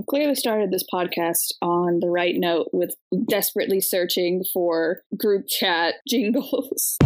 I clearly started this podcast on the right note with desperately searching for group chat jingles.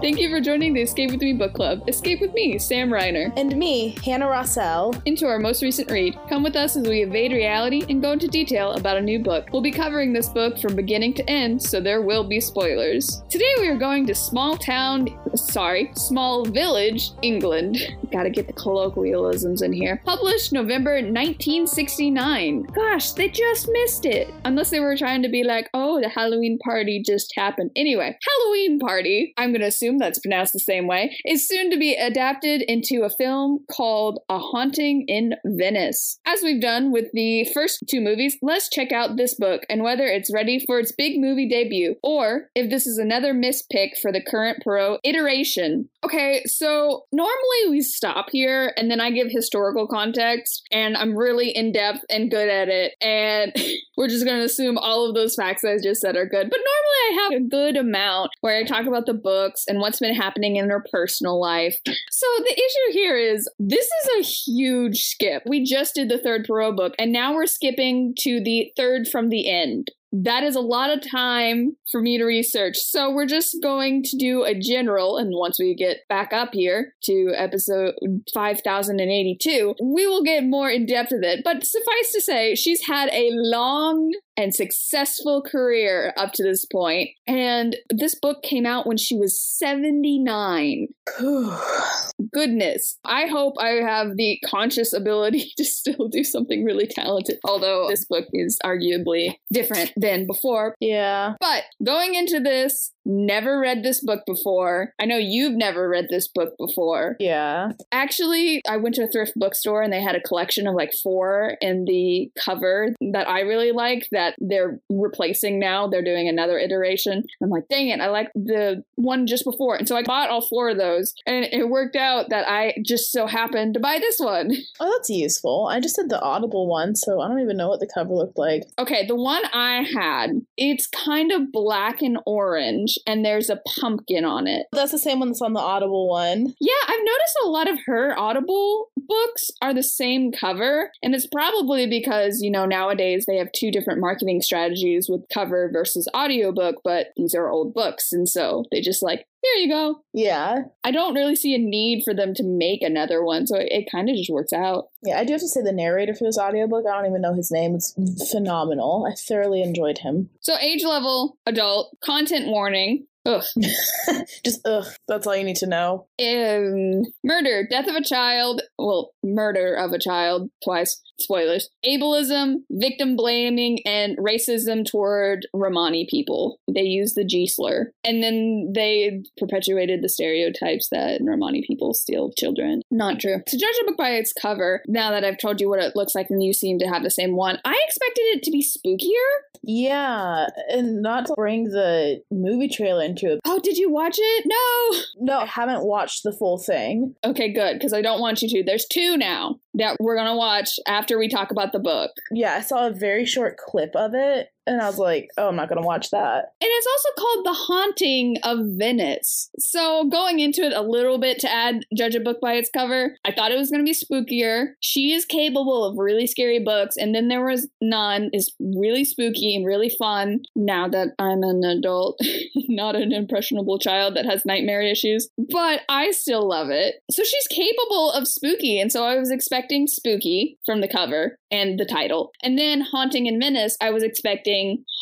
Thank you for joining the Escape with Me book club. Escape with me, Sam Reiner. And me, Hannah Rossell. Into our most recent read. Come with us as we evade reality and go into detail about a new book. We'll be covering this book from beginning to end, so there will be spoilers. Today we are going to small town, sorry, small village, England. Gotta get the colloquialisms in here. Published November 1969. Gosh, they just missed it. Unless they were trying to be like, oh, the Halloween party just happened. Anyway, Halloween party. I'm gonna assume that's pronounced the same way, is soon to be adapted into a film called A Haunting in Venice. As we've done with the first two movies, let's check out this book and whether it's ready for its big movie debut, or if this is another mispick for the current Poirot iteration. Okay, so normally we stop here and then I give historical context, and I'm really in depth and good at it, and we're just gonna assume all of those facts I just said are good. But normally I have a good amount where I talk about the books and what's been happening in her personal life. So the issue here is this is a huge skip. We just did the third Poirot book, and now we're skipping to the third from the end that is a lot of time for me to research. So we're just going to do a general, and once we get back up here to episode 5082, we will get more in depth of it. But suffice to say, she's had a long and successful career up to this point. And this book came out when she was 79. Goodness. I hope I have the conscious ability to still do something really talented, although this book is arguably different than before. Yeah. But going into this, never read this book before. I know you've never read this book before. Yeah. Actually, I went to a thrift bookstore and they had a collection of like four in the cover that I really like that they're replacing now. They're doing another iteration. I'm like, dang it, I like the one just before. And so I bought all four of those and it worked out that I just so happened to buy this one. Oh, that's useful. I just did the Audible one, so I don't even know what the cover looked like. Okay, the one I had, it's kind of black and orange and there's a pumpkin on it. That's the same one that's on the Audible one. Yeah, I've noticed a lot of her Audible books are the same cover, and it's probably because, you know, nowadays they have two different marketing strategies with cover versus audiobook, but these are old books, and so they just like, here you go. Yeah. I don't really see a need for them to make another one, so it, it kind of just works out. Yeah, I do have to say the narrator for this audiobook, I don't even know his name. It's phenomenal. I thoroughly enjoyed him. So, age level, adult, content warning. Ugh. Just ugh. That's all you need to know. Um, murder, death of a child. Well, murder of a child twice. Spoilers. Ableism, victim blaming, and racism toward Romani people. They use the G slur, and then they perpetuated the stereotypes that Romani people steal children. Not true. To judge a book by its cover, now that I've told you what it looks like, and you seem to have the same one, I expected it to be spookier. Yeah, and not to bring the movie trailer into it. Oh, did you watch it? No. No, I haven't watched the full thing. Okay, good, because I don't want you to. There's two now that we're gonna watch after we talk about the book. Yeah, I saw a very short clip of it and I was like, oh, I'm not going to watch that. And it's also called The Haunting of Venice. So, going into it a little bit to add Judge a Book by its cover, I thought it was going to be spookier. She is capable of really scary books. And then there was None, is really spooky and really fun now that I'm an adult, not an impressionable child that has nightmare issues. But I still love it. So, she's capable of spooky. And so, I was expecting spooky from the cover and the title. And then Haunting in Venice, I was expecting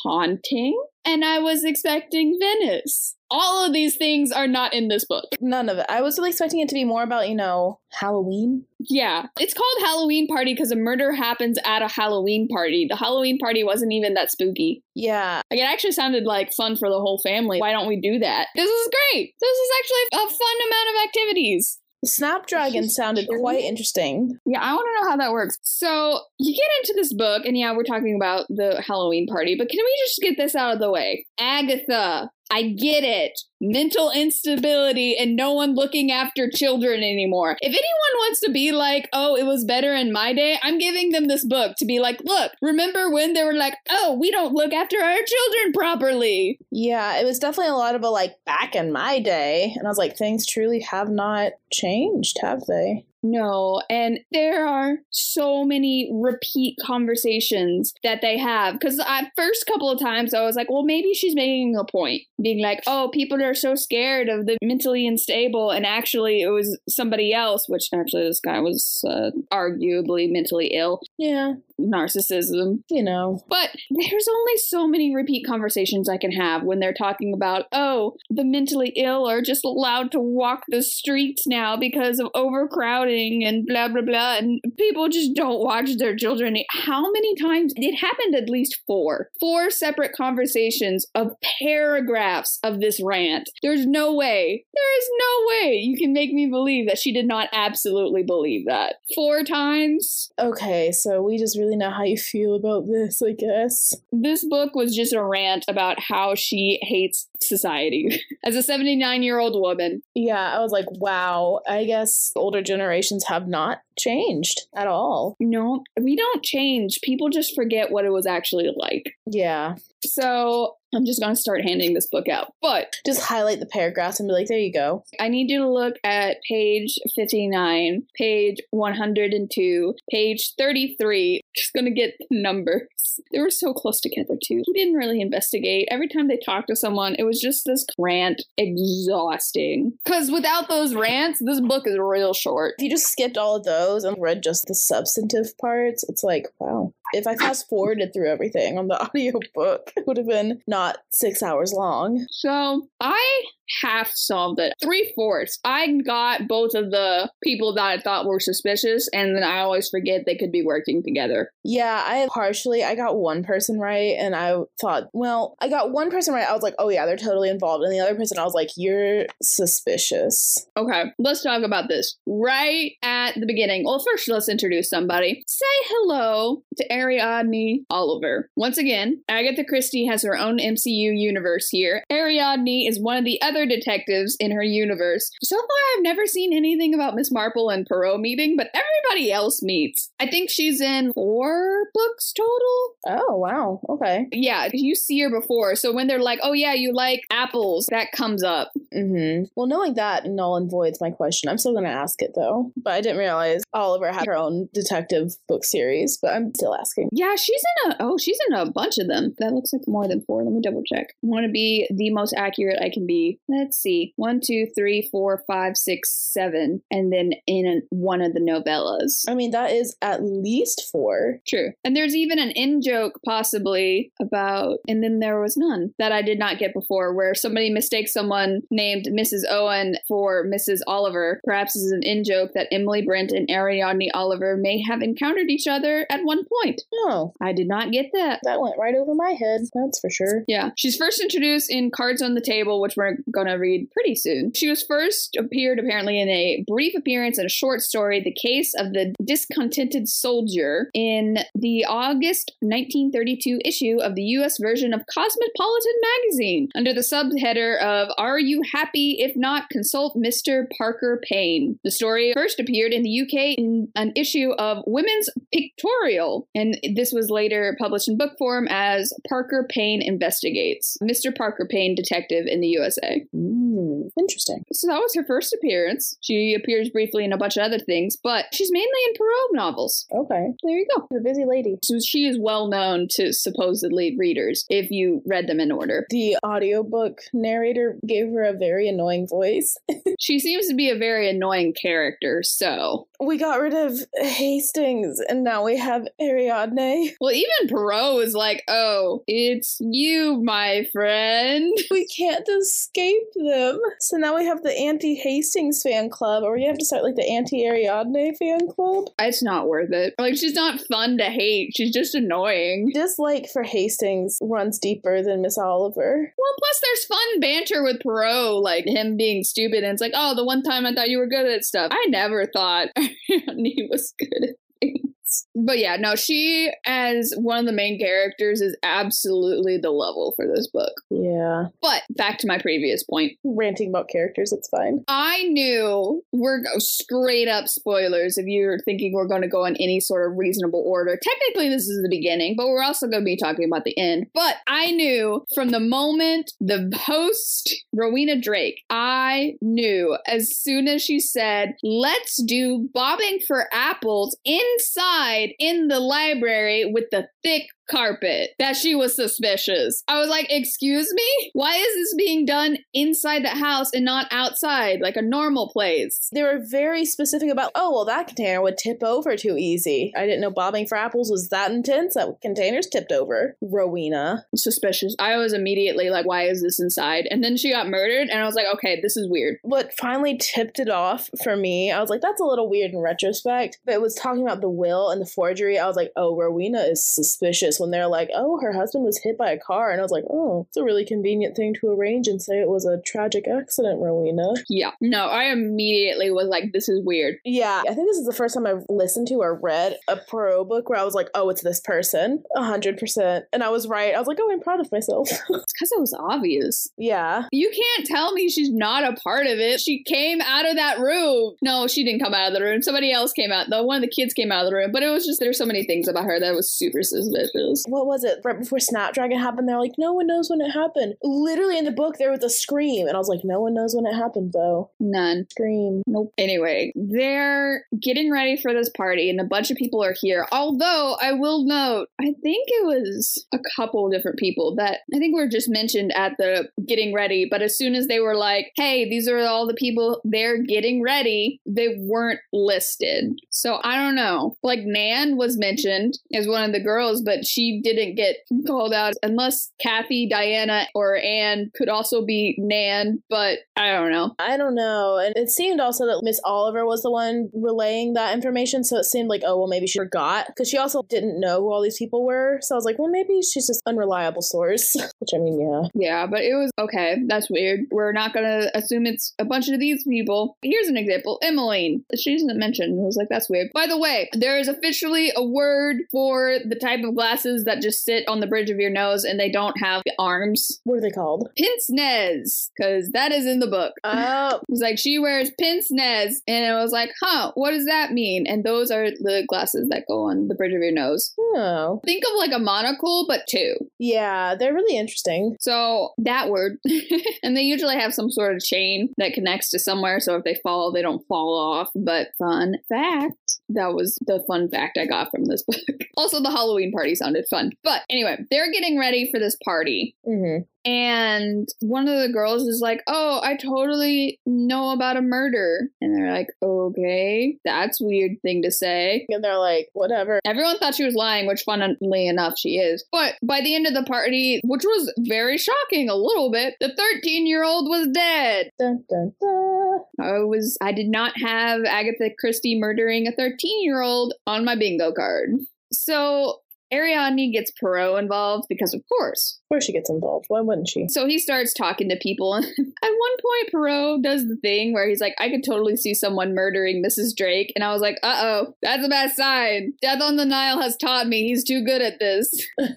haunting and I was expecting Venice. All of these things are not in this book. None of it. I was really expecting it to be more about, you know, Halloween. Yeah. It's called Halloween Party because a murder happens at a Halloween party. The Halloween party wasn't even that spooky. Yeah. Like, it actually sounded like fun for the whole family. Why don't we do that? This is great. This is actually a fun amount of activities. Snapdragon sounded quite interesting. Yeah, I want to know how that works. So you get into this book, and yeah, we're talking about the Halloween party, but can we just get this out of the way? Agatha, I get it. Mental instability and no one looking after children anymore. If anyone wants to be like, oh, it was better in my day, I'm giving them this book to be like, look, remember when they were like, oh, we don't look after our children properly? Yeah, it was definitely a lot of a like back in my day. And I was like, things truly have not changed, have they? No, and there are so many repeat conversations that they have. Because I first couple of times I was like, well, maybe she's making a point, being like, oh, people are so scared of the mentally unstable, and actually it was somebody else, which actually this guy was uh, arguably mentally ill, Yeah, narcissism. you know. But there's only so many repeat conversations I can have when they're talking about, oh, the mentally ill are just allowed to walk the streets now because of overcrowding and blah, blah, blah. And people just don't watch their children. How many times? It happened at least four. Four separate conversations of paragraphs of this rant. There's no way, there is no way you can make me believe that she did not absolutely believe that. Four times? Okay, so we just really know how you feel about this, I guess. this book was just a rant about how she hates society as a 79 year old woman. Yeah, I was like, wow, I guess older generations have not changed at all. No, we don't change. People just forget what it was actually like. Yeah. So I'm just going to start handing this book out. But Just highlight the paragraphs and be like, there you go. I need you to look at page 59, page 102, page 33. Just going to get numbers. They were so close together, too. He didn't really investigate. Every time they talked to someone, it was just this rant exhausting. Because without those rants, this book is real short. If you just skipped all of those and read just the substantive parts, it's like, wow. If I fast forwarded through everything on the audiobook, it would have been not six hours long. So I half solved it. Three fourths. I got both of the people that I thought were suspicious, and then I always forget they could be working together. Yeah, I partially I got one person right and I thought, well, I got one person right. I was like, "Oh yeah, they're totally involved." And the other person I was like, "You're suspicious." Okay, let's talk about this right at the beginning. Well, first, let's introduce somebody. Say hello to Ariadne Oliver. Once again, Agatha Christie has her own MCU universe here. Ariadne is one of the other detectives in her universe. So far, I've never seen anything about Miss Marple and Poirot meeting, but everybody else meets. I think she's in four books total. Oh, wow. Okay. Yeah, you see her before. So when they're like, oh, yeah, you like apples, that comes up. Mhm. Well, knowing that null and voids my question. I'm still going to ask it though. But I didn't realize Oliver had her own detective book series, but I'm still asking. Yeah, she's in a oh, she's in a bunch of them. That looks like more than four. Let me double check. I want to be the most accurate I can be. Let's see. One, two, three, four, five, six, seven, and then in one of the novellas. I mean, that is at least 4. True. And there's even an in joke possibly about, and then there was none that I did not get before, where somebody mistakes someone named Mrs. Owen for Mrs. Oliver. Perhaps as an in joke that Emily Brent and Ariadne Oliver may have encountered each other at one point. Oh. I did not get that. that went right over my head. That's for sure. Yeah. She's first introduced in Cards on the Table, which we're going to read pretty soon. She was first appeared apparently in a brief appearance in a short story, The Case of the Discontented Soldier, in the August 1932 issue of the U.S. version of Cosmopolitan magazine, under the subheader of Are You Happy? If Not, Consult Mr. Parker Payne. The story first appeared in the UK in an issue of Women's Pictorial, and this was later published in book form as Parker Payne Investigates. Mr. Parker Payne, detective in the USA. Mm, interesting. So that was her first appearance. She appears briefly in a bunch of other things, but she's mainly in Poirot novels. Okay. There you go. She's a busy lady. So she is well known to supposedly readers if you read them in order. The audiobook narrator gave her a very annoying voice. She seems to be a very annoying character, so. We got rid of Hastings and now we have Ariadne. Well, even Poirot is like, oh, it's you, my friend. We can't escape them. So now we have the anti Hastings fan club, or we have to start like the anti Ariadne fan club. It's not worth it. Like, she's not fun to hate. She's just annoying. Dislike for Hastings runs deeper than Miss Oliver. Well, plus there's fun banter with Poirot, like him being stupid, and it's like, oh, the one time I thought you were good at stuff. I never thought Ariadne was good at things. But yeah, no, she as one of the main characters is absolutely the level for this book. Yeah. But back to my previous point. Ranting about characters, it's fine. I knew we're go- straight up spoilers if you're thinking we're going to go in any sort of reasonable order. Technically, this is the beginning, but we're also going to be talking about the end. But I knew from the moment the host, Rowena Drake, I knew as soon as she said, let's do bobbing for apples inside in the library with the thick carpet that she was suspicious. I was like, excuse me? Why is this being done inside the house and not outside like a normal place? They were very specific about, oh, well, that container would tip over too easy. I didn't know bobbing for apples was that intense that containers tipped over. Rowena. Suspicious. I was immediately like, why is this inside? And then she got murdered, and I was like, okay, this is weird. What finally tipped it off for me, I was like, that's a little weird in retrospect. But it was talking about the will and the forgery. I was like, oh, Rowena is suspicious when they're like, oh, her husband was hit by a car. And I was like, oh, it's a really convenient thing to arrange and say it was a tragic accident, Rowena. Yeah. No, I immediately was like, this is weird. Yeah, I think this is the first time I've listened to or read a Poirot book where I was like, oh, it's this person. Hundred percent. And I was right. I was like, oh, I'm proud of myself. It's because it was obvious. yeah. You can't tell me she's not a part of it. She came out of that room. No, she didn't come out of the room. Somebody else came out. The one of the kids came out of the room. But it was just there's so many things about her that was super suspicious. What was it? Right before Snapdragon happened, they're like, no one knows when it happened. Literally in the book, there was a scream. And I was like, no one knows when it happened, though. None. Scream. Nope. Anyway, they're getting ready for this party, and a bunch of people are here. Although I will note, I think it was a couple different people that I think were just mentioned at the getting ready. But as soon as they were like, "Hey, these are all the people they're getting ready," they weren't listed. So I don't know. Like Nan was mentioned as one of the girls, but she didn't get called out unless Kathy, Diana, or Anne could also be Nan. But I don't know. I don't know. And it seemed also that Miss Oliver was the one relaying that information. So it seemed like, oh, well, maybe she forgot. Because she also didn't know who all these people were. So I was like, well, maybe she's just unreliable source. Which I mean, yeah. Yeah, but it was okay. That's weird. We're not gonna assume it's a bunch of these people. Here's an example Emmeline. She isn't mentioned. I was like, that's weird. By the way, there is officially a word for the type of glasses that just sit on the bridge of your nose and they don't have arms. What are they called? Pince nez, because that is in the book. Oh, It was like she wears pince nez, and I was like, huh, what does that mean? And those are the glasses that go on the bridge of your nose. oh. Think of like a monocle, but two. Yeah, they're really interesting. So that word. and they usually have some sort of chain that connects to somewhere. So if they fall, they don't fall off. But fun fact. That was the fun fact I got from this book. also, the Halloween party sounded fun. But anyway, they're getting ready for this party. Mm-hmm. And one of the girls is like, Oh, I totally know about a murder. And they're like, Okay, that's a weird thing to say. And they're like, whatever. Everyone thought she was lying, which funnily enough she is. But by the end of the party, which was very shocking a little bit, the 13 year old was dead. Dun, dun, dun. I was I did not have Agatha Christie murdering a 13 year old on my bingo card. So Ariadne gets Poirot involved because of course. Course she gets involved. Why wouldn't she? So he starts talking to people at one point Poirot does the thing where he's like, I could totally see someone murdering Mrs. Drake. And I was like, uh oh, that's a bad sign. Death on the Nile has taught me he's too good at this.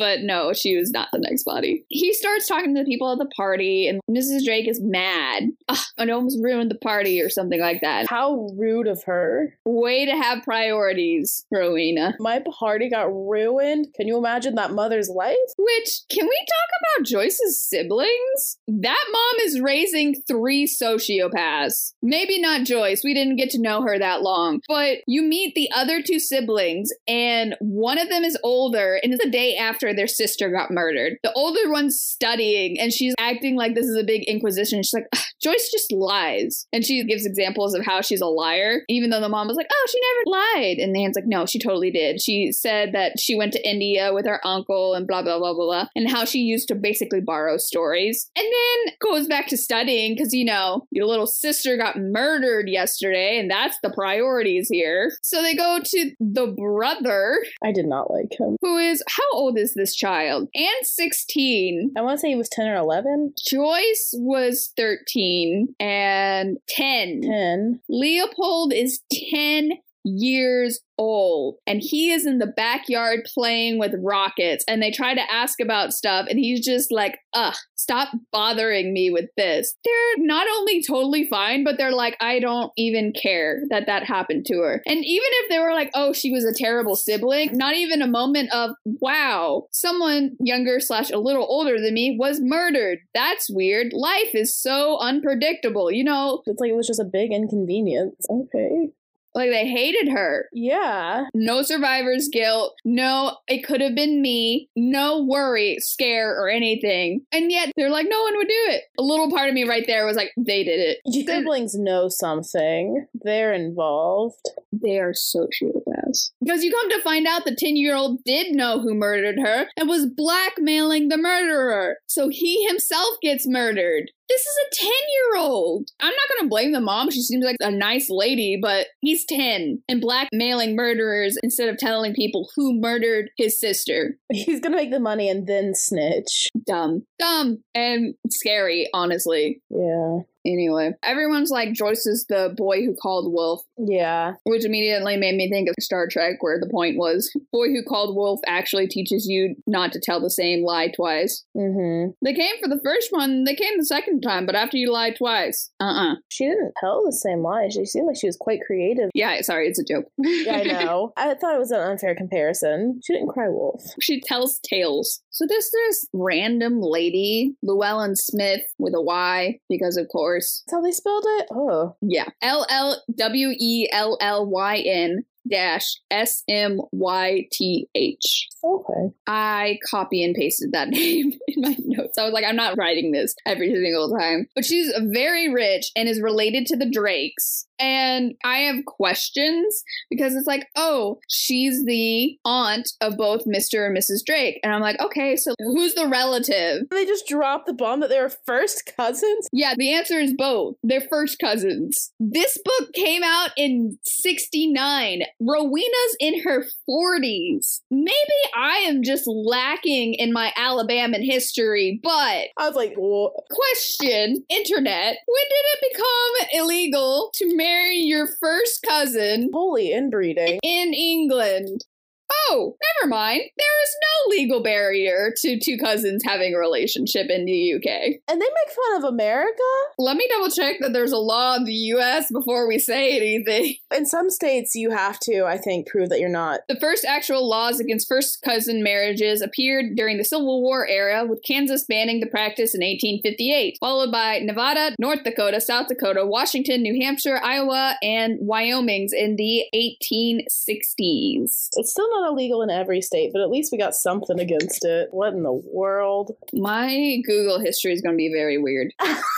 But no, she was not the next body. He starts talking to the people at the party, and Mrs. Drake is mad. Ugh, I almost ruined the party or something like that. How rude of her. Way to have priorities, Rowena. My party got ruined. Can you imagine that mother's life? Which, can we talk about Joyce's siblings? That mom is raising three sociopaths. Maybe not Joyce, we didn't get to know her that long. But you meet the other two siblings, and one of them is older, and it's the day after their sister got murdered. The older one's studying, and she's acting like this is a big inquisition. She's like, Joyce just lies. And she gives examples of how she's a liar, even though the mom was like, oh, she never lied. And Nan's like, no, she totally did. She said that she went to India with her uncle and blah, blah, blah, blah, and how she used to basically borrow stories. And then goes back to studying because, you know, your little sister got murdered yesterday, and that's the priorities here. So they go to the brother, I did not like him. who is, how old is this child? And 16. I want to say he was 10 or 11. Joyce was 13 and 10. 10. Leopold is 10 years old and he is in the backyard playing with rockets and they try to ask about stuff and he's just like ugh stop bothering me with this. They're not only totally fine but they're like i don't even care that that happened to her. And even if they were like oh she was a terrible sibling not even a moment of wow someone younger slash a little older than me was murdered. That's weird. Life is so unpredictable you know? It's like it was just a big inconvenience. Okay. Like they hated her Yeah. no survivor's guilt. No, it could have been me. No worry, scare, or anything. And yet they're like, no one would do it. A little part of me right there was like, they did it. Siblings know something. They're involved. They are sociopaths. Because you come to find out the 10 year old did know who murdered her and was blackmailing the murderer. So he himself gets murdered. This is a 10 year old. I'm not going to blame the mom. She seems like a nice lady, but he's 10 and blackmailing murderers instead of telling people who murdered his sister. He's gonna make the money and then snitch. Dumb. Dumb and scary, honestly. Yeah. Anyway, everyone's like, Joyce is the boy who called Wolf, Yeah. which immediately made me think of Star Trek, where the point was, boy who called Wolf actually teaches you not to tell the same lie twice. Mm-hmm. They came for the first one, they came the second time, but after you lie twice, uh uh She didn't tell the same lie. She seemed like she was quite creative. Yeah, sorry, it's a joke. Yeah, I know. I thought it was an unfair comparison. She didn't cry wolf. she tells tales. So this this random lady, Llewellyn Smith with a Y, because of course. That's how they spelled it? Oh. Yeah. L L W E L L Y N dash S M Y T H. Okay. I copy and pasted that name in my notes. I was like, I'm not writing this every single time. But she's very rich and is related to the Drakes. And I have questions because it's like, oh, she's the aunt of both Mr. and Mrs. Drake. And I'm like, okay, so who's the relative? They just dropped the bomb that they were first cousins? Yeah, the answer is both. They're first cousins. This book came out in 69. Rowena's in her 40s. Maybe I am just lacking in my Alabama history, but I was like, what? question internet, when did it become illegal to marry your first cousin Holy inbreeding. in England? Oh, never mind. There is no legal barrier to two cousins having a relationship in the UK. And they make fun of America? Let me double check that there's a law in the US before we say anything. In some states, you have to, I think, prove that you're not. The first actual laws against first cousin marriages appeared during the Civil War era, with Kansas banning the practice in 1858, followed by Nevada, North Dakota, South Dakota, Washington, New Hampshire, Iowa, and Wyoming's in the 1860s. It's still not illegal in every state, but at least we got something against it. What in the world? My Google history is going to be very weird.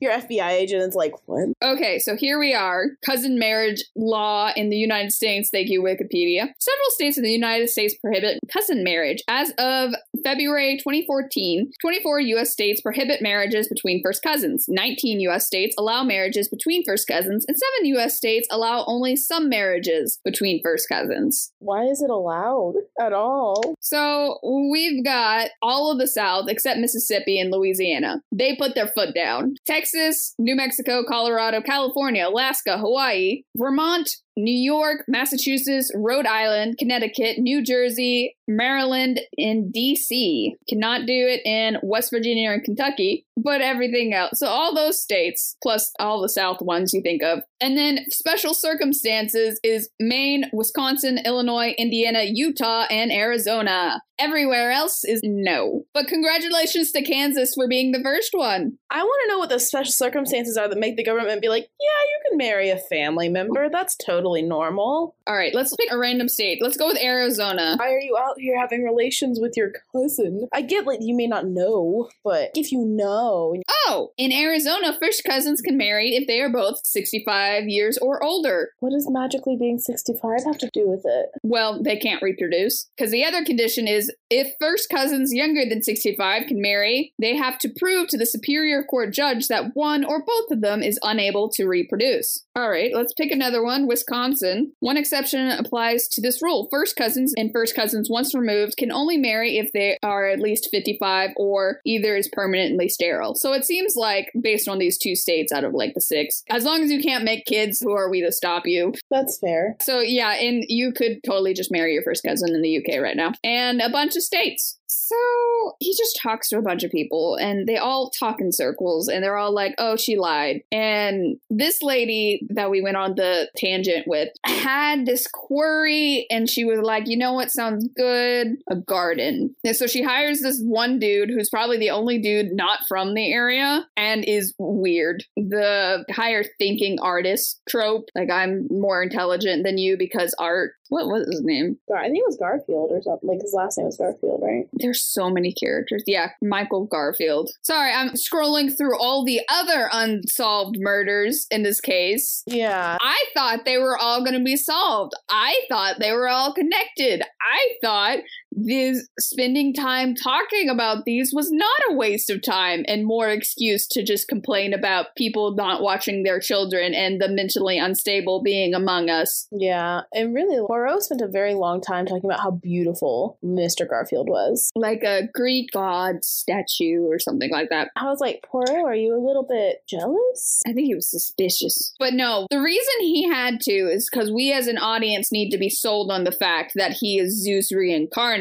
Your FBI agent is like, what? Okay, so here we are. Cousin marriage law in the United States. Thank you, Wikipedia. Several states in the United States prohibit cousin marriage. As of February 2014, 24 U.S. states prohibit marriages between first cousins. 19 U.S. states allow marriages between first cousins, and 7 U.S. states allow only some marriages between first cousins. Why is it allowed at all? So we've got all of the South except Mississippi and Louisiana. They put their foot down. Texas, New Mexico, Colorado, California, Alaska, Hawaii, Vermont, New York, Massachusetts, Rhode Island, Connecticut, New Jersey, Maryland, and DC. Cannot do it in West Virginia and Kentucky, but everything else. So all those states, plus all the South ones you think of. And then special circumstances is Maine, Wisconsin, Illinois, Indiana, Utah, and Arizona. Everywhere else is no. But congratulations to Kansas for being the first one. I want to know what the special circumstances are that make the government be like, yeah, you can marry a family member. That's totally normal. All right, let's pick a random state. Let's go with Arizona. Why are you out here having relations with your cousin? I get like you may not know, but if you know, Oh, in Arizona, first cousins can marry if they are both 65 years or older. what does magically being 65 have to do with it? Well, they can't reproduce. Because the other condition is if first cousins younger than 65 can marry, they have to prove to the Superior Court judge that one or both of them is unable to reproduce. All right, let's pick another one Wisconsin. Wisconsin. One exception applies to this rule. First cousins and first cousins, once removed, can only marry if they are at least 55 or either is permanently sterile. So it seems like, based on these two states out of like the six, as long as you can't make kids, who are we to stop you? That's fair. So yeah, and you could totally just marry your first cousin in the UK right now. And a bunch of states. So he just talks to a bunch of people and they all talk in circles and they're all like, oh, she lied. And this lady that we went on the tangent with had this query and she was like, you know what sounds good? A garden. And so she hires this one dude who's probably the only dude not from the area and is weird. The higher thinking artist trope, like I'm more intelligent than you because art what was his name? I think it was Garfield or something. Like his last name was Garfield, right? There's so many characters. Yeah, Michael Garfield. Sorry, I'm scrolling through all the other unsolved murders in this case. Yeah. I thought they were all going to be solved. I thought they were all connected. I thought this spending time talking about these was not a waste of time and more excuse to just complain about people not watching their children and the mentally unstable being among us. Yeah, and really, Poirot spent a very long time talking about how beautiful Mr. Garfield was. Like a Greek god statue or something like that. I was like, Poirot, are you a little bit jealous? I think he was suspicious. But no, the reason he had to is because we as an audience need to be sold on the fact that he is Zeus reincarnated.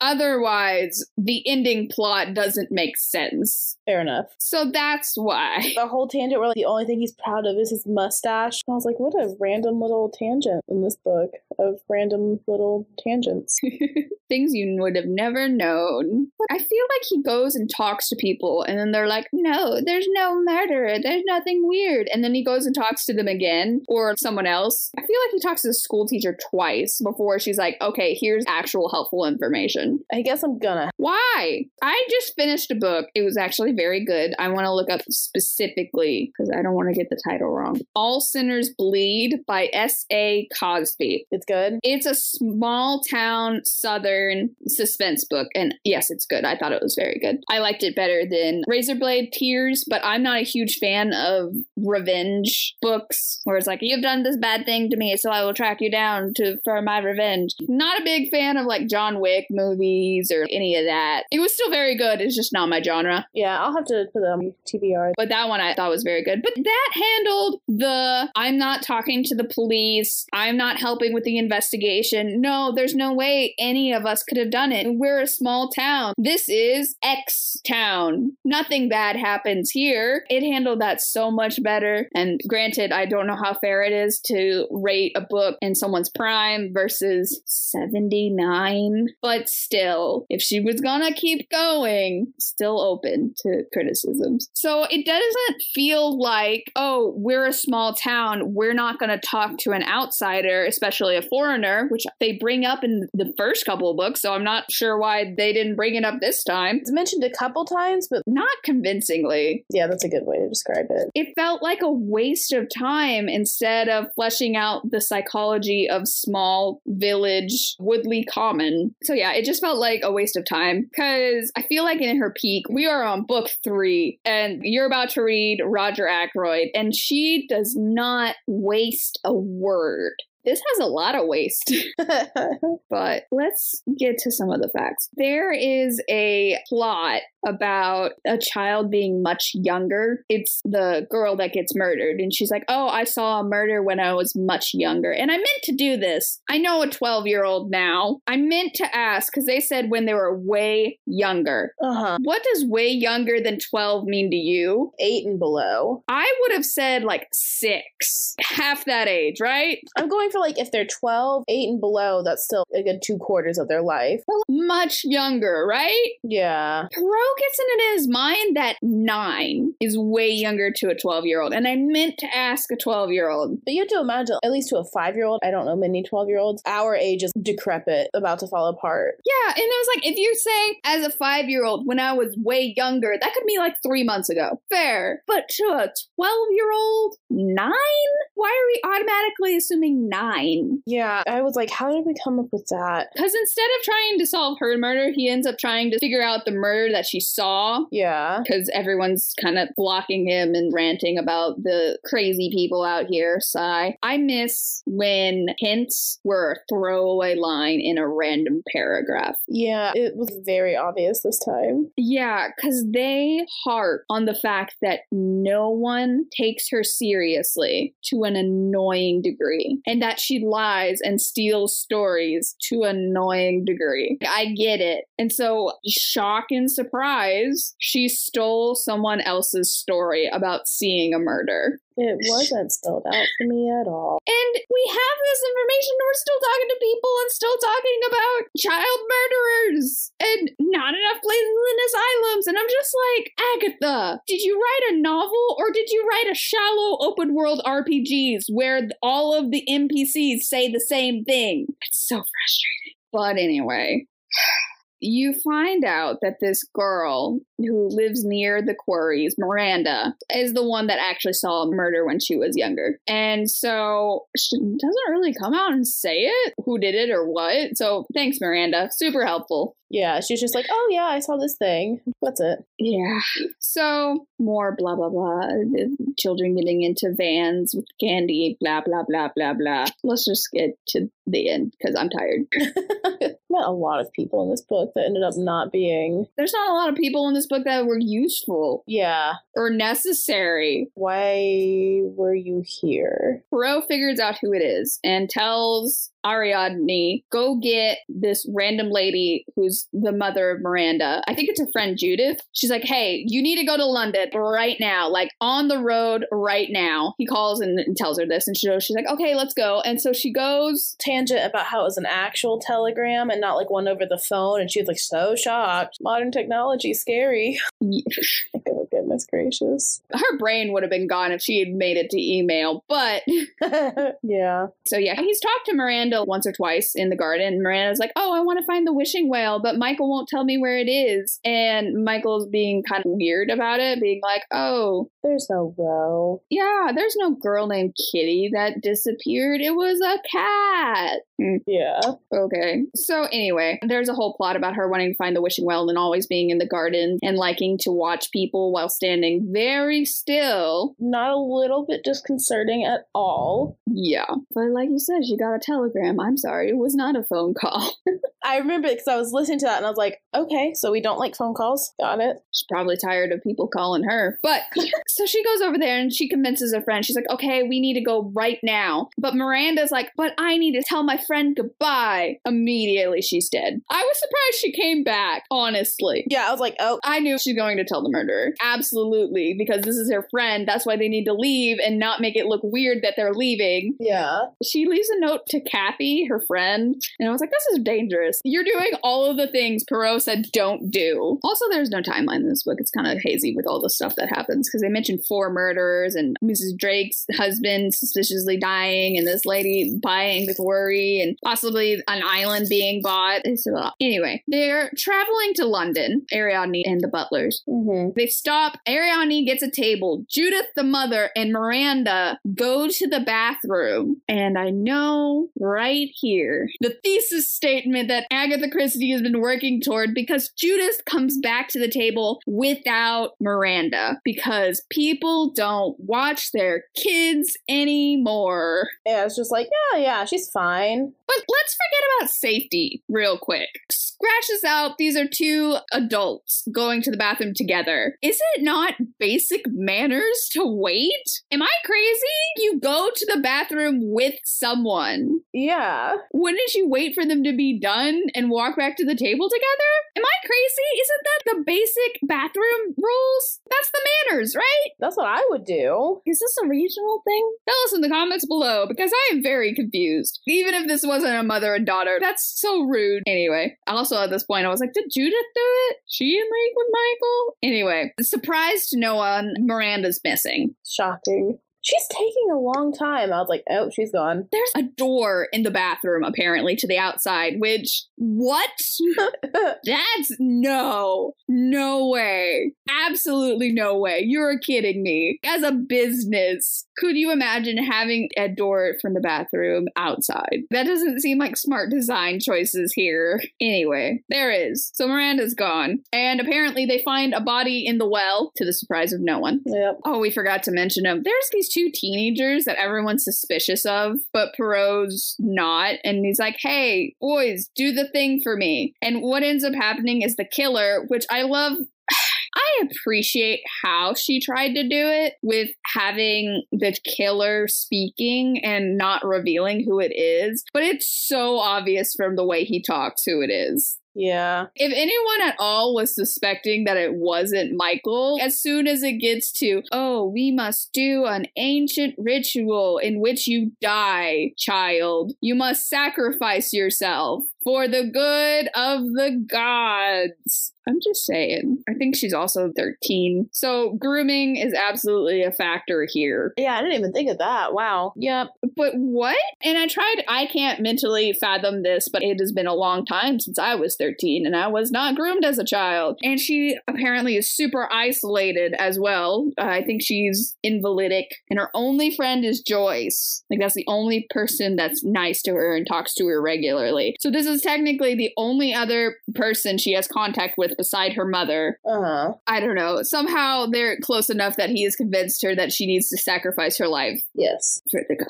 Otherwise, the ending plot doesn't make sense. Fair enough. So that's why. The whole tangent where like, the only thing he's proud of is his mustache. I was like, what a random little tangent in this book of random little tangents. Things you would have never known. I feel like he goes and talks to people, and then they're like, no, there's no murder. There's nothing weird. And then he goes and talks to them again or someone else. I feel like he talks to the school teacher twice before she's like, okay, here's actual helpful information. I guess I'm gonna. Why? I just finished a book. It was actually very good. I want to look up specifically because I don't want to get the title wrong. All Sinners Bleed by S.A. Cosby. It's good. It's a small town southern suspense book. And yes, it's good. I thought it was very good. I liked it better than Razorblade Tears, but I'm not a huge fan of revenge books where it's like, you've done this bad thing to me, so I will track you down to for my revenge. Not a big fan of like John Wick movies or any of that. It was still very good. It's just not my genre. Yeah, I'll have to put them on TBR. But that one I thought was very good. But that handled the I'm not talking to the police. I'm not helping with the investigation. No, there's no way any of us could have done it. We're a small town. This is X town. Nothing bad happens here. It handled that so much better. And granted, I don't know how fair it is to rate a book in someone's prime versus 79. But still, if she was gonna keep going, still open to criticisms. So it doesn't feel like, oh, we're a small town. We're not gonna talk to an outsider, especially a foreigner, which they bring up in the first couple of books. So I'm not sure why they didn't bring it up this time. It's mentioned a couple times, but Not convincingly. yeah, that's a good way to describe it. It felt like a waste of time instead of fleshing out the psychology of small village Woodley Common. So yeah, it just felt like a waste of time because I feel like in her peak, we are on book three and you're about to read Roger Ackroyd and she does not waste a word. This has a lot of waste. but let's get to some of the facts. There is a plot about a child being much younger. It's the girl that gets murdered, and she's like, Oh, I saw a murder when I was much younger. And I meant to do this. I know a 12 year old now. I meant to ask because they said when they were way younger. uh huh. What does way younger than 12 mean to you? Eight and below. I would have said like six, half that age, right? I'm going for like if they're 12, eight and below, that's still a good two quarters of their life. Much younger, right? Yeah. Poirot gets it in his mind that nine is way younger to a 12 year old. And I meant to ask a 12 year old. But you have to imagine, at least to a five year old, I don't know many 12 year olds, our age is decrepit, about to fall apart. Yeah, and it was like, if you're saying as a five year old when I was way younger, that could be like three months ago. Fair. But to a 12 year old, nine? Why are we automatically assuming nine? Yeah, I was like, how did we come up with that? Because instead of trying to solve her murder, he ends up trying to figure out the murder that she saw. Yeah. Because everyone's kind of blocking him and ranting about the crazy people out here. Sigh. I miss when hints were a throwaway line in a random paragraph. Yeah, it was very obvious this time. Yeah, because they harp on the fact that no one takes her seriously to an annoying degree and that she lies and steals stories to annoying degree. I get it. And so, shock and surprise, she stole someone else's story about seeing a murder. It wasn't spelled out for me at all. And we have this information, we're still talking to people and still talking about child murderers and not enough places in asylums. And I'm just like, Agatha, did you write a novel or did you write a shallow open world RPGs where all of the NPCs say the same thing? It's so frustrating. But anyway you find out that this girl who lives near the quarries, Miranda, is the one that actually saw a murder when she was younger. And so she doesn't really come out and say it, who did it or what. So thanks, Miranda. Super helpful. Yeah, she's just like, oh yeah, I saw this thing. That's it. Yeah. So more blah blah blah. Children getting into vans with candy. Blah blah blah blah blah. Let's just get to the end because I'm tired. not a lot of people in this book that ended up not being. There's not a lot of people in this book that were useful. Yeah. Or necessary. Why were you here? Poirot figures out who it is and tells Ariadne, go get this random lady who's the mother of Miranda. I think it's her friend Judith. She's like, hey, you need to go to London right now, like on the road right now. He calls and, tells her this, and she, she's like, okay, let's go. And so she goes. Tangent about how it was an actual telegram and not like one over the phone. And she was like, so shocked. Modern technology, scary. goodness gracious. Her brain would have been gone if she had made it to email, but. yeah. So yeah, he's talked to Miranda once or twice in the garden. Miranda's like, "Oh, I want to find the wishing well, but Michael won't tell me where it is." And Michael's being kind of weird about it, being like, "Oh, there's no well. Yeah, there's no girl named Kitty that disappeared. It was a cat." Hmm. Yeah. Okay. So anyway, there's a whole plot about her wanting to find the wishing well and always being in the garden and liking to watch people while standing very still. Not a little bit disconcerting at all. Yeah. But like you said, she got a telegram. I'm sorry, it was not a phone call. I remember because I was listening to that and I was like, okay, so we don't like phone calls. Got it. She's probably tired of people calling her. But so she goes over there and she convinces her friend. She's like, okay, we need to go right now. But Miranda's like, but I need to tell my friend goodbye. Immediately, she's dead. I was surprised she came back, honestly. Yeah, I was like, oh. I knew she's going to tell the murderer. Absolutely. Absolutely, because this is her friend. That's why they need to leave and not make it look weird that they're leaving. Yeah. She leaves a note to Kathy, her friend. And I was like, this is dangerous. You're doing all of the things Poirot said don't do. Also, there's no timeline in this book. It's kind of hazy with all the stuff that happens because they mentioned four murders and Mrs. Drake's husband suspiciously dying and this lady buying the quarry and possibly an island being bought. Anyway, they're traveling to London, Ariadne and the butlers. Mm-hmm. They stop. Ariadne gets a table. Judith, the mother, and Miranda go to the bathroom. And I know right here the thesis statement that Agatha Christie has been working toward because Judith comes back to the table without Miranda because people don't watch their kids anymore. Yeah, it's just like, yeah, yeah, she's fine. But let's forget about safety real quick. Scratch this out. These are two adults going to the bathroom together. Is it not basic manners to wait? Am I crazy? You go to the bathroom with someone. Yeah. Wouldn't you wait for them to be done and walk back to the table together? Am I crazy? Isn't that the basic bathroom rules? That's the manners, right? That's what I would do. Is this a regional thing? Tell us in the comments below because I am very confused. Even if this wasn't a mother and daughter, that's so rude. Anyway, also at this point, I was like, did Judith do it? She in league with Michael? Anyway, surprised no one, Miranda's missing. Shocking. She's taking a long time. I was like, oh, she's gone. There's a door in the bathroom, apparently, to the outside, which, what? That's no, no way. Absolutely no way. You're kidding me. As a business, could you imagine having a door from the bathroom outside? That doesn't seem like smart design choices here. Anyway, there is. So Miranda's gone. And apparently they find a body in the well, to the surprise of no one. Yep. Oh, we forgot to mention them. There's these two teenagers that everyone's suspicious of, but Poirot's not. And he's like, hey, boys, do the thing for me. And what ends up happening is the killer, which I love I appreciate how she tried to do it with having the killer speaking and not revealing who it is, but it's so obvious from the way he talks who it is. Yeah. If anyone at all was suspecting that it wasn't Michael, as soon as it gets to, oh, we must do an ancient ritual in which you die, child, you must sacrifice yourself for the good of the gods. I'm just saying. I think she's also 13. So grooming is absolutely a factor here. Yeah, I didn't even think of that. Wow. Yep. But what? And I tried, I can't mentally fathom this, but it has been a long time since I was 13 and I was not groomed as a child. And she apparently is super isolated as well. Uh, I think she's invalidic and her only friend is Joyce. Like that's the only person that's nice to her and talks to her regularly. So this is technically the only other person she has contact with beside her mother. Uh huh. I don't know. Somehow they're close enough that he has convinced her that she needs to sacrifice her life Yes. for the gods,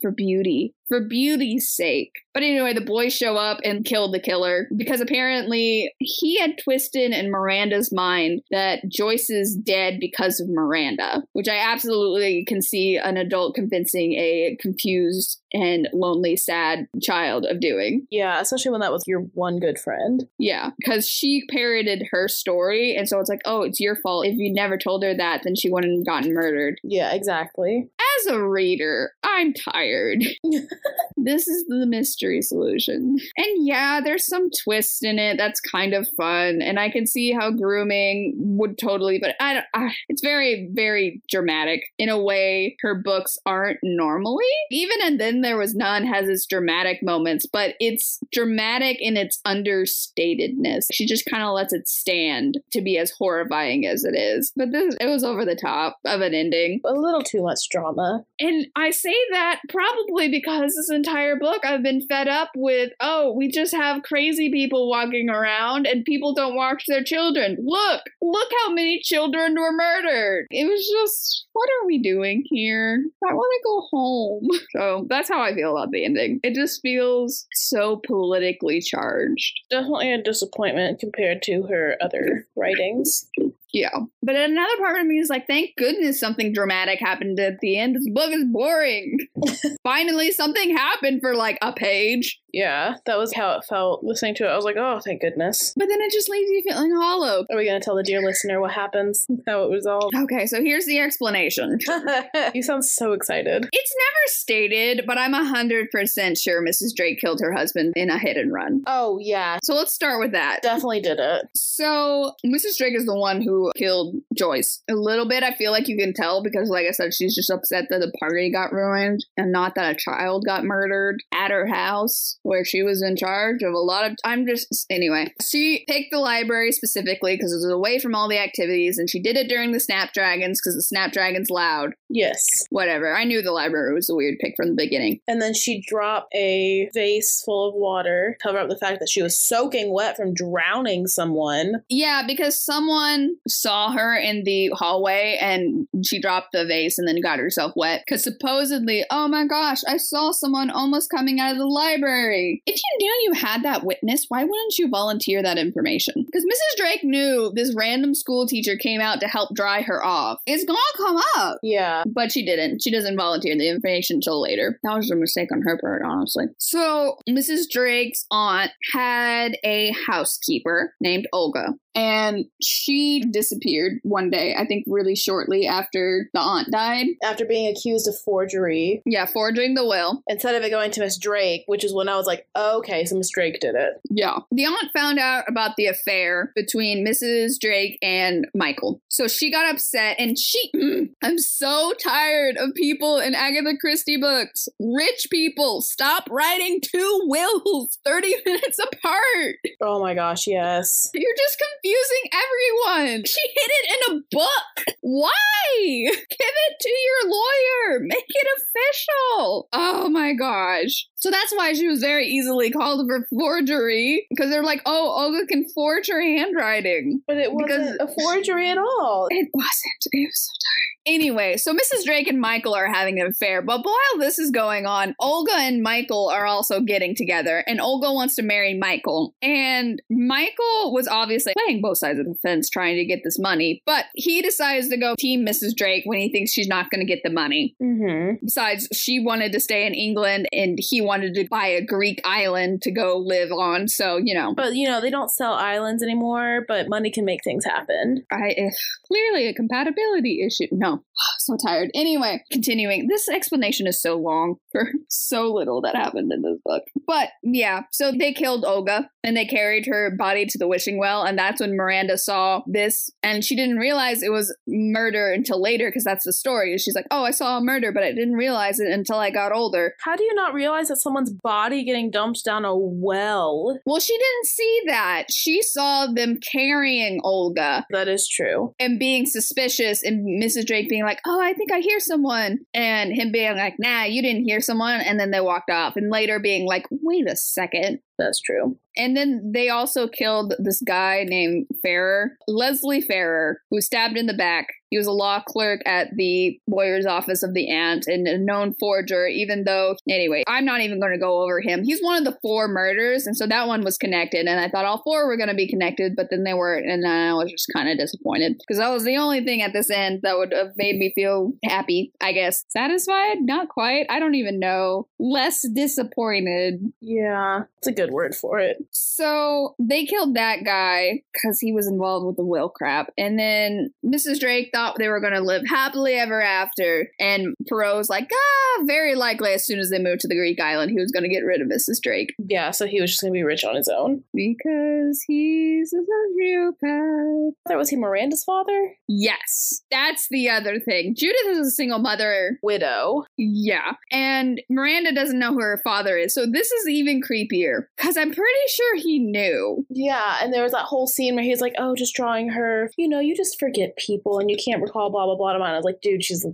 for beauty, for beauty's sake. But anyway, the boys show up and kill the killer because apparently he had twisted in Miranda's mind that Joyce is dead because of Miranda, which I absolutely can see an adult convincing a confused and lonely, sad child of doing. Yeah, especially when that was your one good friend. Yeah, because she parroted her story, and so it's like, oh, it's your fault. If you never told her that, then she wouldn't have gotten murdered. Yeah, exactly. As a reader, I'm tired. this is the mystery solution. And yeah, there's some twist in it that's kind of fun, and I can see how grooming would totally, but I, I ah, it's very, very dramatic in a way her books aren't normally. Even and then there was none has its dramatic moments, but it's dramatic in its understatedness. She just kind of lets it stand to be as horrifying as it is. But this it was over the top of an ending. A little too much drama. And I say that probably because this entire book I've been fed up with, oh, we just have crazy people walking around and people don't watch their children. Look, look how many children were murdered. It was just, what are we doing here? I want to go home. So that's how I feel about the ending. It just feels so politically charged. Definitely a disappointment compared to her other writings. Yeah. But another part of me is like, thank goodness something dramatic happened at the end. This book is boring. Finally, something happened for like a page. Yeah, that was how it felt listening to it. I was like, oh, thank goodness. But then it just leaves you feeling hollow. Are we going to tell the dear listener what happens? How it resolved? Okay, so here's the explanation. you sound so excited. It's never stated, but I'm 100% sure Mrs. Drake killed her husband in a hit and run. Oh, yeah. So let's start with that. Definitely did it. So Mrs. Drake is the one who killed Joyce. A little bit, I feel like you can tell because, like I said, she's just upset that the party got ruined and not that a child got murdered at her house where she was in charge of a lot of. I'm just anyway. She picked the library specifically because it was away from all the activities, and she did it during the Snapdragons because the Snapdragons loud. Yes. Whatever. I knew the library was a weird pick from the beginning. And then she dropped a vase full of water, cover up the fact that she was soaking wet from drowning someone. Yeah, because someone saw her in the hallway and she dropped the vase and then got herself wet. Because supposedly, oh my gosh, I saw someone almost coming out of the library. If you knew you had that witness, why wouldn't you volunteer that information? Because Mrs. Drake knew this random school teacher came out to help dry her off. It's gonna come up. Yeah. But she didn't. She doesn't volunteer the information until later. That was a mistake on her part, honestly. So, Mrs. Drake's aunt had a housekeeper named Olga. And she disappeared one day, I think really shortly after the aunt died. After being accused of forgery, Yeah, forging the will. instead of it going to Miss Drake, which is when I was like, okay, so Miss Drake did it. Yeah. The aunt found out about the affair between Mrs. Drake and Michael. So she got upset and she, mm, I'm so tired of people in Agatha Christie books. Rich people, stop writing two wills 30 minutes apart. Oh my gosh, yes. You're just confusing everyone. She hid it in a book. Why? Give it to your lawyer. Make it official. Oh my gosh. So that's why she was very easily called for forgery because they're like, oh, Olga can forge her handwriting. But it wasn't Because- a forgery at all. It wasn't. It was so tired. Anyway, so Mrs. Drake and Michael are having an affair, but while this is going on, Olga and Michael are also getting together, and Olga wants to marry Michael. And Michael was obviously playing both sides of the fence trying to get this money, but he decides to go team Mrs. Drake when he thinks she's not going to get the money. Mm-hmm. Besides, she wanted to stay in England and he wanted to buy a Greek island to go live on, so, you know. But you know, they don't sell islands anymore, but money can make things happen. I clearly a compatibility issue. No, so tired. Anyway, continuing. This explanation is so long for so little that happened in this book. But yeah, so they killed Olga and they carried her body to the wishing well, and that's when Miranda saw this, and she didn't realize it was murder until later because that's the story. She's like, "Oh, I saw a murder, but I didn't realize it until I got older." How do you not realize that someone's body getting dumped down a well? Well, she didn't see that. She saw them carrying Olga. That is true. and being suspicious and Mrs. Drake being like, "Oh, I think I hear someone," and him being like, "Nah, you didn't hear someone," and then they walked off, and later being like, "Wait a second. That's true. And then they also killed this guy named Ferrier, Leslie Ferrier, who was stabbed in the back. He was a law clerk at the lawyer's office of the aunt and a known forger, even though, anyway, I'm not even going to go over him. He's one of the four murders, and so that one was connected. And I thought all four were going to be connected, but then they weren't. And I was just kind of disappointed because that was the only thing at this end that would have made me feel happy, I guess. Satisfied? Not quite. I don't even know. Less disappointed. Yeah, it's a good word for it. So they killed that guy because he was involved with the will crap. And then Mrs. Drake thought they were going to live happily ever after. And Poirot's like, ah, very likely as soon as they moved to the Greek island, he was going to get rid of Mrs. Drake Yeah, so he was just gonna be rich on his own. because he's a sociopath. That was he Miranda's father? Yes, that's the other thing. Judith is a single mother. Widow. Yeah. And Miranda doesn't know who her father is. So this is even creepier because I'm pretty sure he knew. Yeah, and there was that whole scene where he was like, "Oh, just drawing her. You know, you just forget people and you can't recall blah blah blah." And I was like, "Dude, she's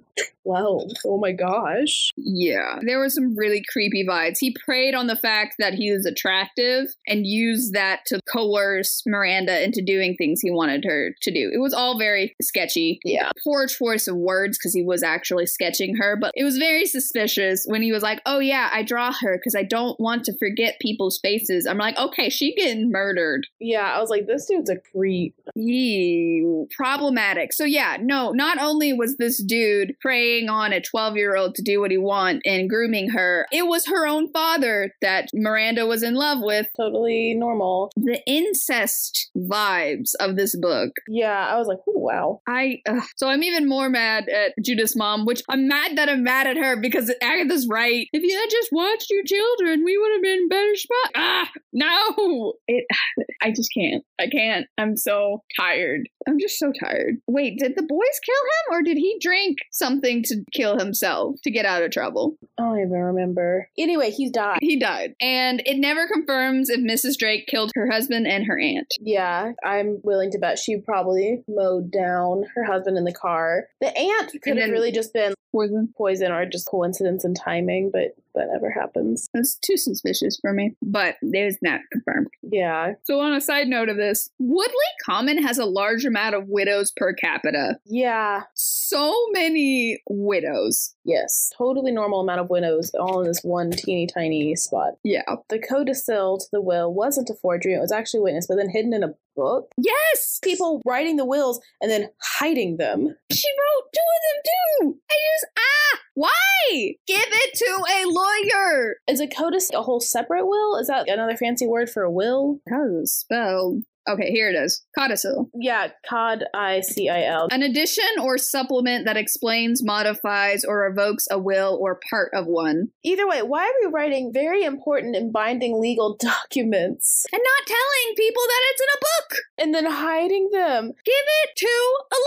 twelve. Oh my gosh." Yeah, there were some really creepy vibes. He preyed on the fact that he was attractive and used that to coerce Miranda into doing things he wanted her to do. It was all very sketchy. Yeah. Poor choice of words because he was actually sketching her, but it was very suspicious when he was like, "Oh yeah, I draw her because I don't want to forget people's faces." I'm like, "Okay, she getting murdered." Yeah, I was like, "This dude's a creep." Eee, problematic. So yeah, no, not only was this dude preying on a 12 year old to do what he want and grooming her, it was her own father that Miranda was in love with. Totally normal. The incest vibes of this book. Yeah, I was like, "Ooh, wow." I ugh. so I'm even more mad at Judith's mom, which I'm mad that I'm mad at her because Agatha's right. If you had just watched your children, we would have been in better spot. Ah, no, it. I just can't. I can't. I'm so tired. I'm just so tired. Wait, did the boys kill him, or did he drink something to kill himself to get out of trouble? I don't even remember. Anyway, he's died. He died, and it never confirms if Mrs. Drake killed her husband and her aunt. Yeah, I'm willing to bet she probably mowed down her husband in the car. The aunt could have really just been Poison. poison or just coincidence and timing, but that never happens. That's too suspicious for me, but is not confirmed. Yeah. So, on a side note of this, Woodley Common has a large amount of widows per capita. Yeah. So many widows. Yes. Totally normal amount of widows all in this one teeny tiny spot. Yeah. The codicil to the will wasn't a forgery, it was actually witnessed, but then hidden in a book. Yes! People writing the wills and then hiding them. She wrote two of them too! I just, ah! Why? Give it to a lawyer! Is a codicil a whole separate will? Is that another fancy word for a will? How is it spelled? Okay, here it is. Codicil. Yeah, cod I C I L. An addition or supplement that explains, modifies, or revokes a will or part of one. Either way, why are we writing very important and binding legal documents And not telling people that it's in a book. and then hiding them? Give it to a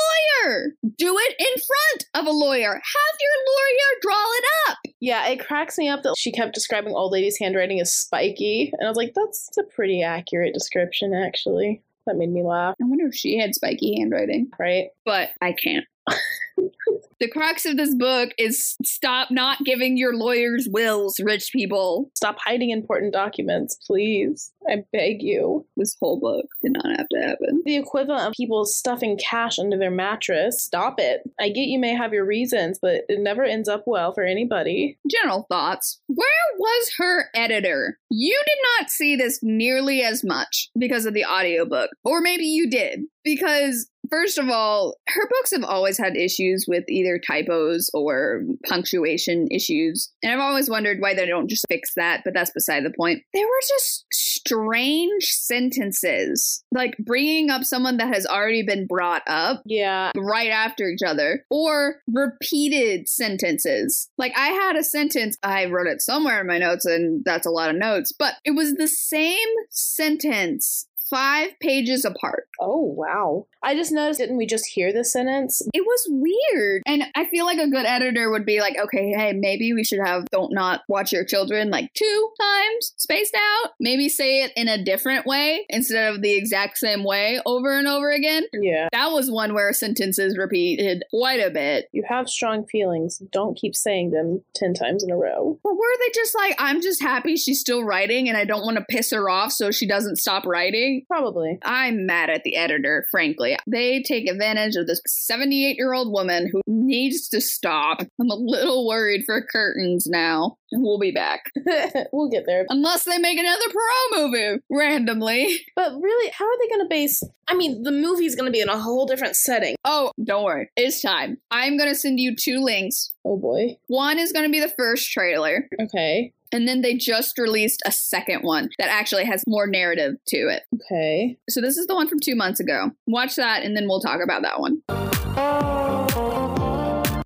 lawyer. Do it in front of a lawyer. Have your lawyer draw it up. Yeah, it cracks me up that she kept describing old lady's handwriting as spiky, and I was like, that's a pretty accurate description, actually. That made me laugh, I wonder if she had spiky handwriting. right? But I can't. the crux of this book is stop not giving your lawyers wills, rich people. Stop hiding important documents, please. I beg you. This whole book did not have to happen. The equivalent of people stuffing cash under their mattress. Stop it. I get you may have your reasons, but it never ends up well for anybody. General thoughts. Where was her editor? You did not see this nearly as much because of the audiobook. Or maybe you did. Because, first of all, her books have always had issues with either typos or punctuation issues. And I've always wondered why they don't just fix that, but that's beside the point. There were just strange sentences, like bringing up someone that has already been brought up Yeah. right after each other or repeated sentences. Like I had a sentence, I wrote it somewhere in my notes, and that's a lot of notes, but it was the same sentence. Five pages apart. Oh, wow. I just noticed, didn't we just hear the sentence? It was weird. And I feel like a good editor would be like, okay, hey, maybe we should have don't not watch your children like two times spaced out. Maybe say it in a different way instead of the exact same way over and over again. Yeah. That was one where sentences repeated quite a bit. You have strong feelings. Don't keep saying them 10 times in a row. But were they just like, I'm just happy she's still writing and I don't want to piss her off so she doesn't stop writing? Probably. I'm mad at the editor, frankly. They take advantage of this 78 year old woman who needs to stop. I'm a little worried for curtains now. We'll be back. we'll get there. Unless they make another Poirot movie randomly. But really, how are they going to base? I mean, the movie's going to be in a whole different setting. Oh, don't worry. It's time. I'm going to send you two links. Oh boy. One is going to be the first trailer. Okay. And then they just released a second one that actually has more narrative to it. Okay. So this is the one from two months ago. Watch that and then we'll talk about that one.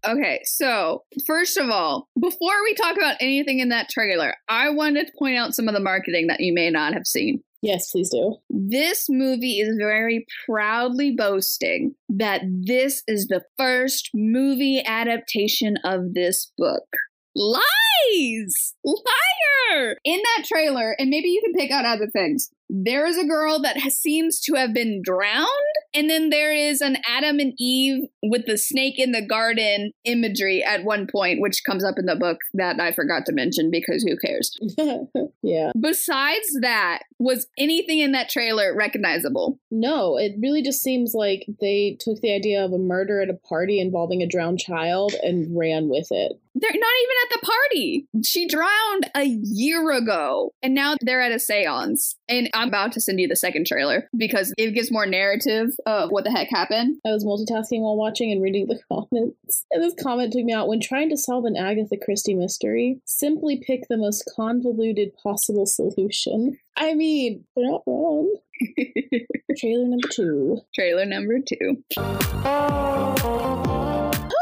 Okay, so first of all, before we talk about anything in that trailer, I wanted to point out some of the marketing that you may not have seen. Yes, please do. This movie is very proudly boasting that this is the first movie adaptation of this book. Lies! Liar! In that trailer, and maybe you can pick out other things, there is a girl that has, seems to have been drowned, and then there is an Adam and Eve with the snake in the garden imagery at one point, which comes up in the book that I forgot to mention because who cares? yeah. Besides that, was anything in that trailer recognizable? No, it really just seems like they took the idea of a murder at a party involving a drowned child and ran with it. They're not even at the party. She drowned a year ago, and now they're at a seance. And I'm about to send you the second trailer because it gives more narrative of what the heck happened. I was multitasking while watching and reading the comments. And this comment took me out. When trying to solve an Agatha Christie mystery, simply pick the most convoluted possible solution. I mean, they're not wrong. Trailer number two. Trailer number two. How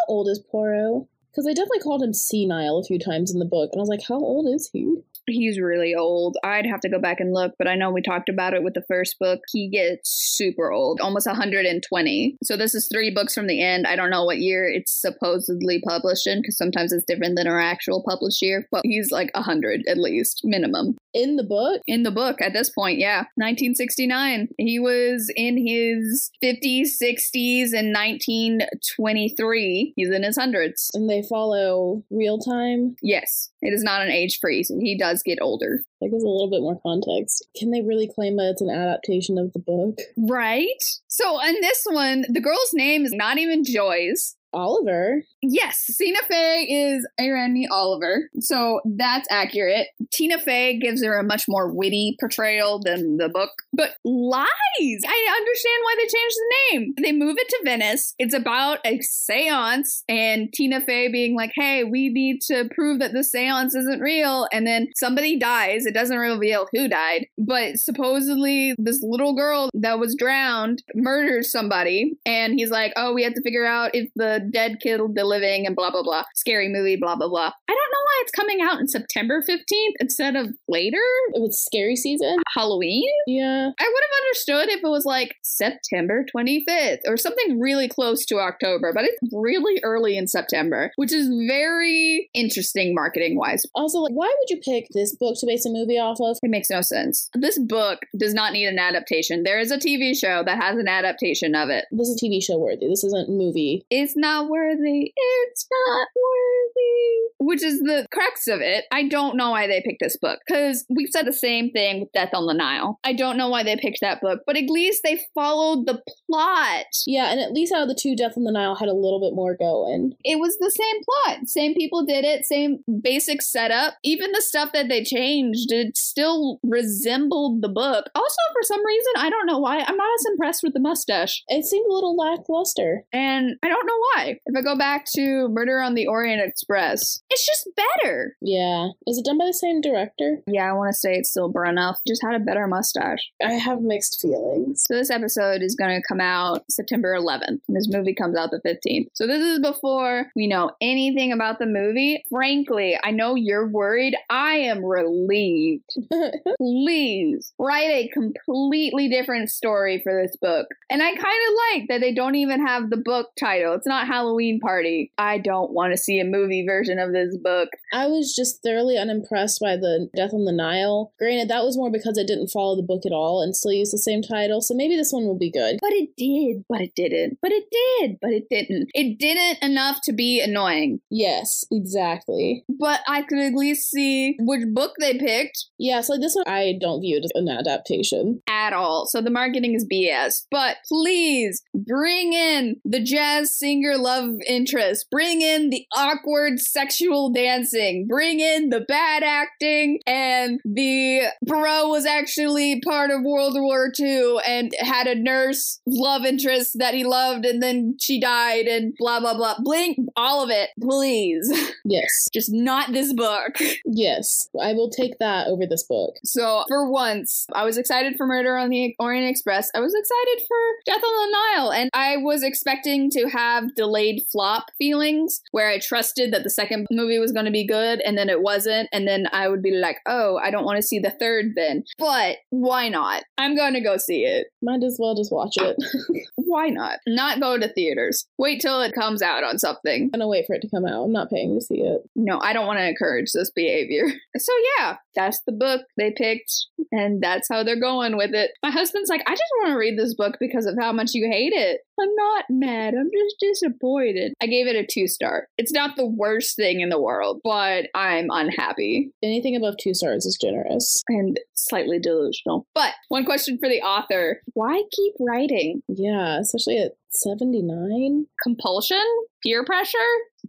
old is Poirot? Because they definitely called him senile a few times in the book, and I was like, how old is he? He's really old. I'd have to go back and look, but I know we talked about it with the first book. He gets super old, almost 120. So this is three books from the end. I don't know what year it's supposedly published in because sometimes it's different than our actual published year, but he's like 100 at least, minimum. In the book? In the book at this point, yeah. 1969. He was in his 50s, 60s, and 1923. He's in his hundreds. And they follow real time? Yes, it is not an age freeze. He does get older. That gives a little bit more context. Can they really claim that it's an adaptation of the book? Right? So in this one, the girl's name is not even Joyce. Oliver. Yes, Tina Fey is Irene Oliver, so that's accurate. Tina Fey gives her a much more witty portrayal than the book, but lies. I understand why they changed the name. They move it to Venice. It's about a seance, and Tina Fey being like, hey, we need to prove that the seance isn't real. And then somebody dies. It doesn't reveal who died, but supposedly this little girl that was drowned murders somebody. And he's like, oh, we have to figure out if the dead killed the living and blah, blah, blah. Scary movie, blah, blah, blah. I don't know why it's coming out in September 15th instead of later. It was scary season. Halloween? Yeah. I would have understood if it was like September 25th or something really close to October, but it's really early in September, which is very interesting marketing wise. Also, like, why would you pick this book to base a movie off of? It makes no sense. This book does not need an adaptation. There is a TV show that has an adaptation of it. This is TV show worthy. This isn't movie. It's not worthy. It's not worthy. Which is the crux of it. I don't know why they picked this book because we've said the same thing with Death on the Nile. I don't know why they picked that book, but at least they followed the plot. Yeah, and at least out of the two, Death on the Nile had a little bit more going. It was the same plot. Same people did it, same basic setup. Even the stuff that they changed, it still resembled the book. Also, for some reason, I don't know why, I'm not as impressed with the mustache. It seemed a little lackluster. And I don't know why. If I go back to Murder on the Orient Express, it's just better. Yeah. Is it done by the same director? Yeah, I want to say it's still Branagh. Just had a better mustache. I have mixed feelings. So this episode is going to come out September 11th. And this movie comes out the 15th. So this is before we know anything about the movie. Frankly, I know you're worried. I am relieved. Please write a completely different story for this book. And I kind of like that they don't even have the book title. It's not Halloween Party. I don't want to see a movie version of this book. I was just thoroughly unimpressed by the Death on the Nile. Granted, that was more because it didn't follow the book at all and still use the same title, so maybe this one will be good. But it did, but it didn't. But it did, but it didn't. It didn't enough to be annoying. Yes, exactly. But I could at least see which book they picked Yeah, so like this one, I don't view it as an adaptation. at all. So the marketing is BS. But please bring in the jazz singer love interest. Bring in the awkward sexual dancing. Bring in the bad acting. And the bro was actually part of World War II and had a nurse love interest that he loved and then she died and blah, blah, blah. Blink all of it, please. Yes, Just not this book. yes, I will take that over this book. So for once, I was excited for Murder on the Orient Express. I was excited for Death on the Nile, and I was expecting to have delayed flop feelings where I trusted that the second movie was going to be good, and then it wasn't, and then I would be like, "Oh, I don't want to see the third then." But why not? I'm going to go see it. Might as well just watch it. Why not? Not go to theaters. Wait till it comes out on something. I'm gonna wait for it to come out. I'm not paying to see it. No, I don't want to encourage this behavior. So yeah, that's the book they picked, and that's how they're going with it. My husband's like, I just want to read this book because of how much you hate it. I'm not mad. I'm just disappointed. I gave it a two star. It's not the worst thing in the world, but I'm unhappy Anything above two stars is generous. and slightly delusional. But one question for the author why keep writing? Yeah, especially at 79. compulsion, peer pressure,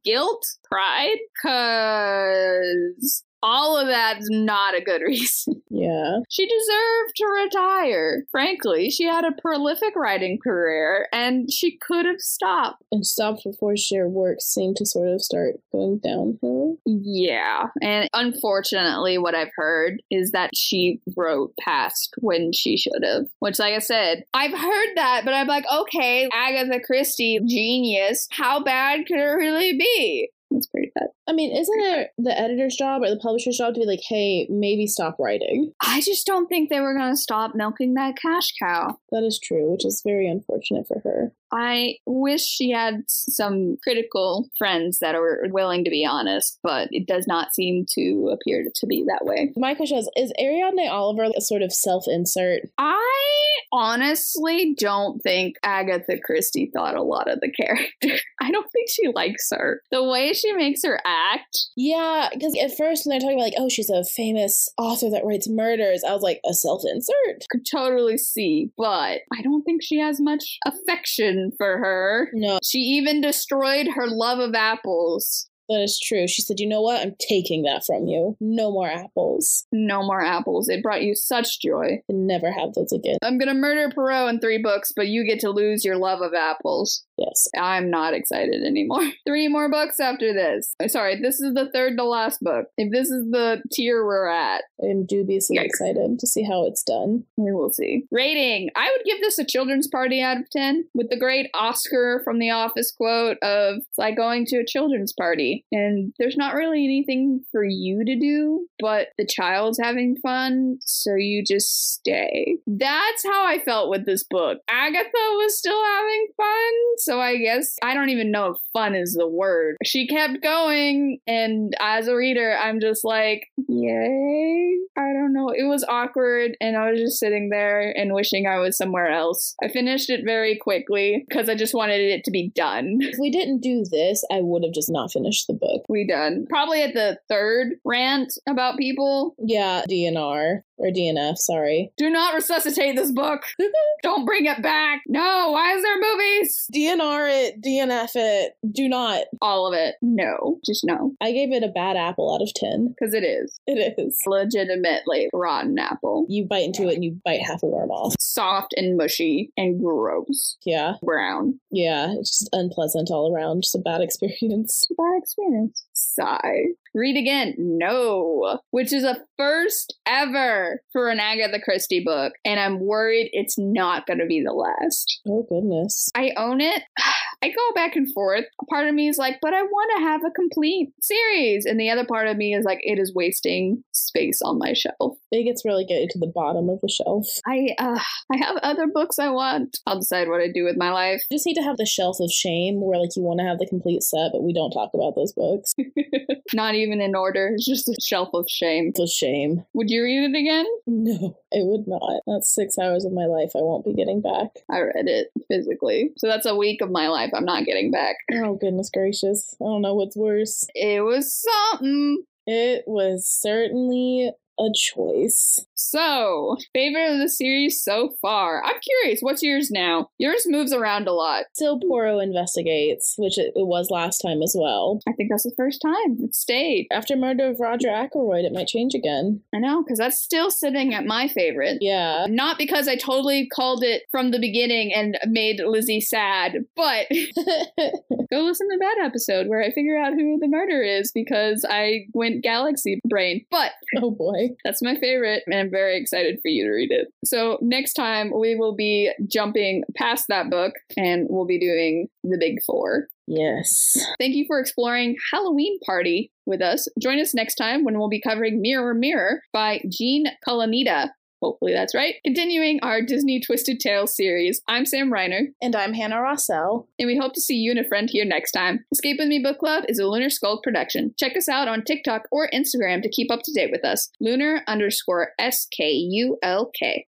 guilt, pride, cause all of that's not a good reason. Yeah. She deserved to retire. Frankly, she had a prolific writing career and she could have stopped. And stopped before her work seemed to sort of start going downhill. Yeah. And unfortunately, what I've heard is that she wrote past when she should have. Which, like I said, I've heard that, but I'm like, okay, Agatha Christie, genius. How bad could it really be? It's pretty bad. I mean, isn't it the editor's job or the publisher's job to be like, hey, maybe stop writing? I just don't think they were going to stop milking that cash cow. That is true, which is very unfortunate for her. I wish she had some critical friends that are willing to be honest, but it does not seem to appear to be that way. My question is Is Ariadne Oliver a sort of self insert? I honestly don't think Agatha Christie thought a lot of the character. I don't think she likes her. The way she makes her act, Yeah, because at first when they're talking about, like, oh, she's a famous author that writes murders, I was like, a self insert? could totally see, but I don't think she has much affection for her. No, She even destroyed her love of apples. That is true. She said, "You know what? I'm taking that from you. No more apples. No more apples. It brought you such joy. Never have those again." I'm gonna murder Poirot in three books, but you get to lose your love of apples. Yes. I'm not excited anymore. Three more books after this. Sorry, this is the third to last book. If this is the tier we're at, I am dubiously Yikes. excited to see how it's done. we will see. Rating I would give this a children's party out of 10 with the great Oscar from The Office quote of it's like going to a children's party. And there's not really anything for you to do, but the child's having fun, so you just stay. That's how I felt with this book. Agatha was still having fun, so I guess I don't even know if fun is the word. She kept going, and as a reader, I'm just like, yay. I don't know. It was awkward, and I was just sitting there and wishing I was somewhere else. I finished it very quickly because I just wanted it to be done. If we didn't do this, I would have just not finished the book. We done. Probably at the third rant about people. Yeah, DNR or DNF. Sorry, Do not resuscitate this book. Don't bring it back. No, why is there movies? DNR it, DNF it. Do not. All of it. No, just no. I gave it a bad apple out of ten. Because it is It is. legitimately rotten apple. You bite into it and you bite half a worm off. Soft and mushy and gross. Yeah, Brown. yeah. It's just unpleasant all around. Just a bad experience. Bad experience. Sigh. Read again. No. Which is a first ever for an Agatha Christie book. And I'm worried it's not going to be the last. Oh goodness. I own it. I go back and forth. A part of me is like, but I want to have a complete series. And the other part of me is like, it is wasting space on my shelf. It gets really getting to the bottom of the shelf. I uh I have other books I want. I'll decide what I do with my life. You just need to have the shelf of shame where like you want to have the complete set, but we don't talk about those books. Not even in order. It's just a shelf of shame. It's a shame. Would you read it again? No, I would not. That's six hours of my life I won't be getting back. I read it physically. So that's a week of my life I'm not getting back. Oh goodness gracious. I don't know what's worse. It was something. It was certainly a choice. So, favorite of the series so far. I'm curious, what's yours now? Yours moves around a lot. Still Poirot investigates, which it, was last time as well. I think that's the first time it stayed. After murder of Roger Ackroyd, it might change again. I know, because that's still sitting at my favorite. Yeah. Not because I totally called it from the beginning and made Lizzie sad, but go listen to that episode where I figure out who the murderer is because I went galaxy brain. But oh boy. That's my favorite, and I'm very excited for you to read it. So, next time we will be jumping past that book and we'll be doing the big four. Yes. Thank you for exploring Halloween Party with us. Join us next time when we'll be covering Mirror Mirror by Jean Calonita. Hopefully that's right. Continuing our Disney Twisted Tales series, I'm Sam Reiner, And I'm Hannah Rossell. and we hope to see you and a friend here next time. Escape with Me Book Club is a Lunar Skulk production. Check us out on TikTok or Instagram to keep up to date with us. Lunar underscore S K U L K.